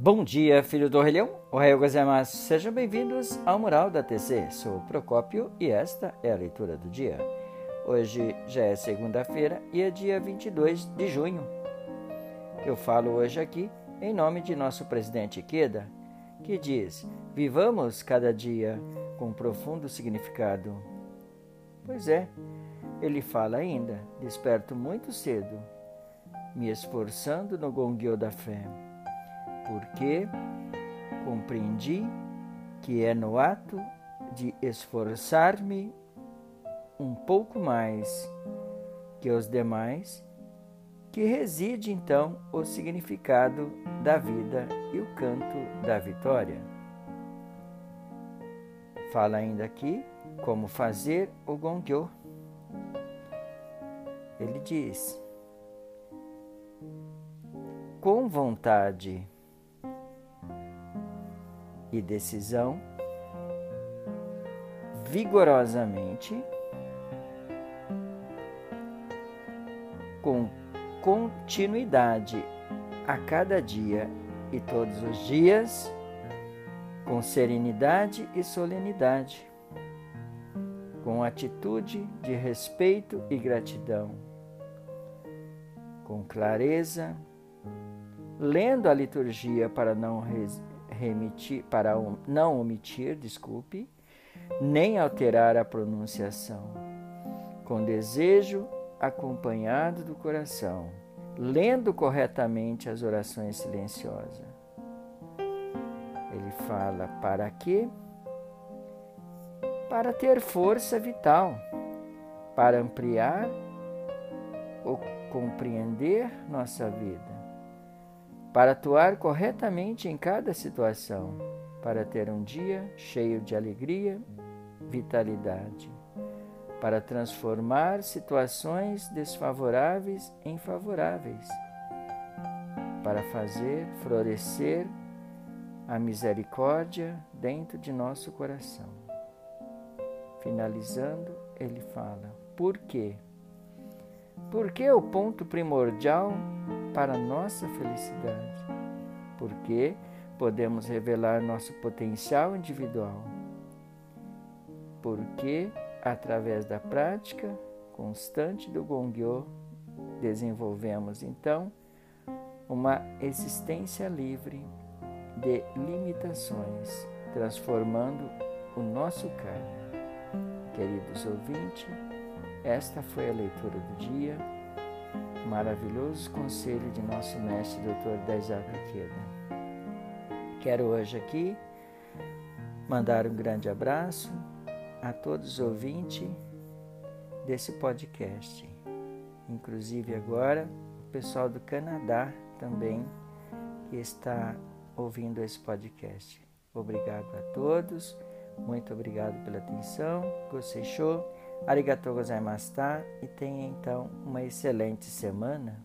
Bom dia, filho do orelhão. Ohayou gozaimasu. Sejam bem-vindos ao Mural da TC. Sou Procópio e esta é a leitura do dia. Hoje já é segunda-feira e é dia 22 de junho. Eu falo hoje aqui em nome de nosso presidente Ikeda, que diz: Vivamos cada dia com profundo significado. Pois é, ele fala ainda: Desperto muito cedo, me esforçando no gongyo da fé porque compreendi que é no ato de esforçar-me um pouco mais que os demais que reside então o significado da vida e o canto da vitória. Fala ainda aqui como fazer o gongyo. Ele diz: com vontade e decisão, vigorosamente, com continuidade a cada dia e todos os dias, com serenidade e solenidade, com atitude de respeito e gratidão, com clareza, lendo a liturgia para não remitir, para não omitir, desculpe, nem alterar a pronunciação, com desejo acompanhado do coração, lendo corretamente as orações silenciosas. Ele fala para quê? Para ter força vital, para ampliar ou compreender nossa vida para atuar corretamente em cada situação, para ter um dia cheio de alegria, vitalidade, para transformar situações desfavoráveis em favoráveis, para fazer florescer a misericórdia dentro de nosso coração. Finalizando, ele fala: por quê? Porque o ponto primordial para nossa felicidade, porque podemos revelar nosso potencial individual, porque através da prática constante do Gongyo desenvolvemos então uma existência livre de limitações, transformando o nosso karma. Queridos ouvintes, esta foi a leitura do dia maravilhoso conselho de nosso mestre Dr. Daisaku Ikeda. Quero hoje aqui mandar um grande abraço a todos os ouvintes desse podcast, inclusive agora o pessoal do Canadá também que está ouvindo esse podcast. Obrigado a todos, muito obrigado pela atenção, gostei show. Arigatou gozaimashita e tenha então uma excelente semana.